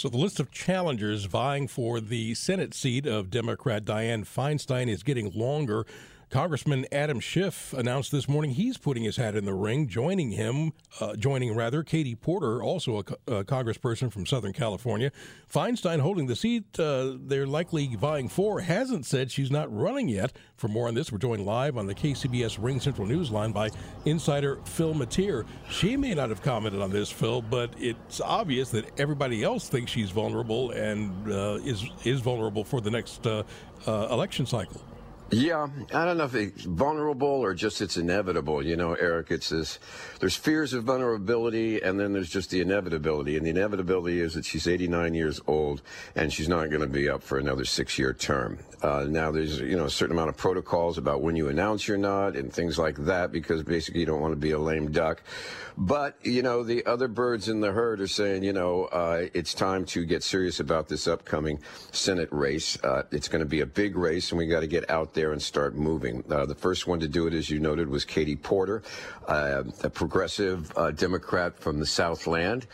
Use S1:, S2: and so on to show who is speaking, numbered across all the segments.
S1: So the list of challengers vying for the Senate seat of Democrat Dianne Feinstein is getting longer. Congressman Adam Schiff announced this morning he's putting his hat in the ring, joining him, uh, joining rather Katie Porter, also a, a, congressperson from Southern California. Feinstein holding the seat uh, they're likely vying for hasn't said she's not running yet. For more on this, we're joined live on the KCBS RingCentral Newsline by insider Phil Matier. She may not have commented on this, Phil, but it's obvious that everybody else thinks she's vulnerable and uh, is is vulnerable for the next uh, uh, election cycle.
S2: Yeah, I don't know if it's vulnerable or just it's inevitable. You know, Eric, it's this, there's fears of vulnerability and then there's just the inevitability. And the inevitability is that she's 89 years old and she's not going to be up for another six year term. Uh, now there's, you know, a certain amount of protocols about when you announce you're not and things like that because basically you don't want to be a lame duck. But, you know, the other birds in the herd are saying, you know, uh, it's time to get serious about this upcoming Senate race. Uh, it's going to be a big race, and we got to get out there and start moving. Uh, the first one to do it, as you noted, was Katie Porter, uh, a progressive uh, Democrat from the Southland.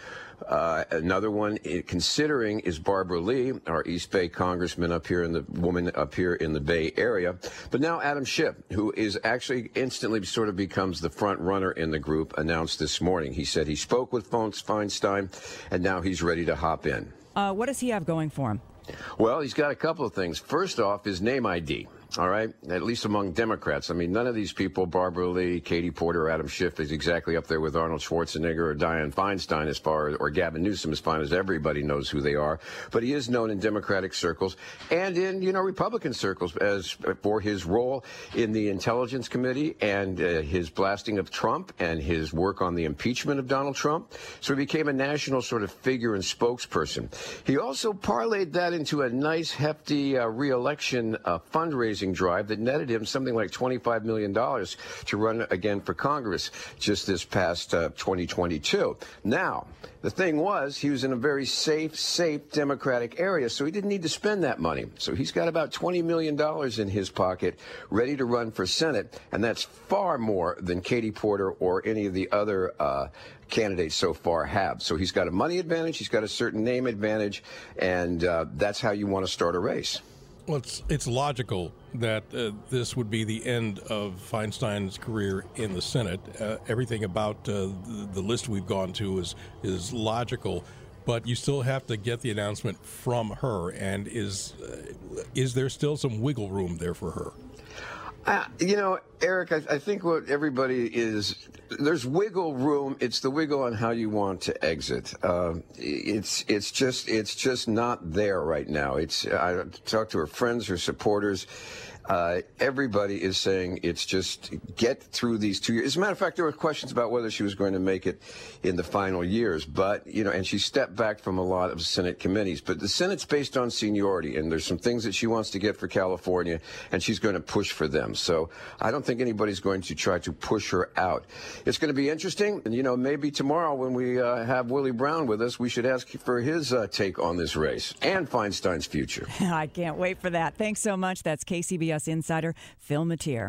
S2: Uh, another one considering is Barbara Lee, our East Bay congressman up here in the woman up here in the Bay Area. But now Adam Schiff, who is actually instantly sort of becomes the front runner in the group, announced this morning. He said he spoke with Feinstein, and now he's ready to hop in.
S3: Uh, what does he have going for him?
S2: Well, he's got a couple of things. First off, his name ID all right, at least among Democrats. I mean, none of these people, Barbara Lee, Katie Porter, Adam Schiff, is exactly up there with Arnold Schwarzenegger or Dianne Feinstein as far as, or Gavin Newsom as far as everybody knows who they are. But he is known in Democratic circles and in, you know, Republican circles as for his role in the Intelligence Committee and uh, his blasting of Trump and his work on the impeachment of Donald Trump. So he became a national sort of figure and spokesperson. He also parlayed that into a nice, hefty uh, reelection uh, fundraising fundraising drive that netted him something like $25 million to run again for Congress just this past uh, 2022. Now, the thing was, he was in a very safe, safe Democratic area, so he didn't need to spend that money. So he's got about $20 million in his pocket ready to run for Senate, and that's far more than Katie Porter or any of the other uh, candidates so far have. So he's got a money advantage, he's got a certain name advantage, and uh, that's how you want to start a race.
S1: Well, it's, it's logical that uh, this would be the end of Feinstein's career in the Senate. Uh, everything about uh, the, the, list we've gone to is is logical, but you still have to get the announcement from her. And is uh, is there still some wiggle room there for her?
S2: You know, Eric, I, I, think what everybody is there's wiggle room. It's the wiggle on how you want to exit. Uh, it's it's just it's just not there right now. It's I talked to her friends, her supporters, uh, everybody is saying it's just get through these two years. As a matter of fact, there were questions about whether she was going to make it in the final years, but you know, and she stepped back from a lot of Senate committees. But the Senate's based on seniority, and there's some things that she wants to get for California, and she's going to push for them. So I don't think anybody's going to try to push her out. It's going to be interesting, and you know, maybe tomorrow when we uh, have Willie Brown with us, we should ask for his uh, take on this race and Feinstein's future.
S3: I can't wait for that. Thanks so much. That's KCBS insider Phil Matier.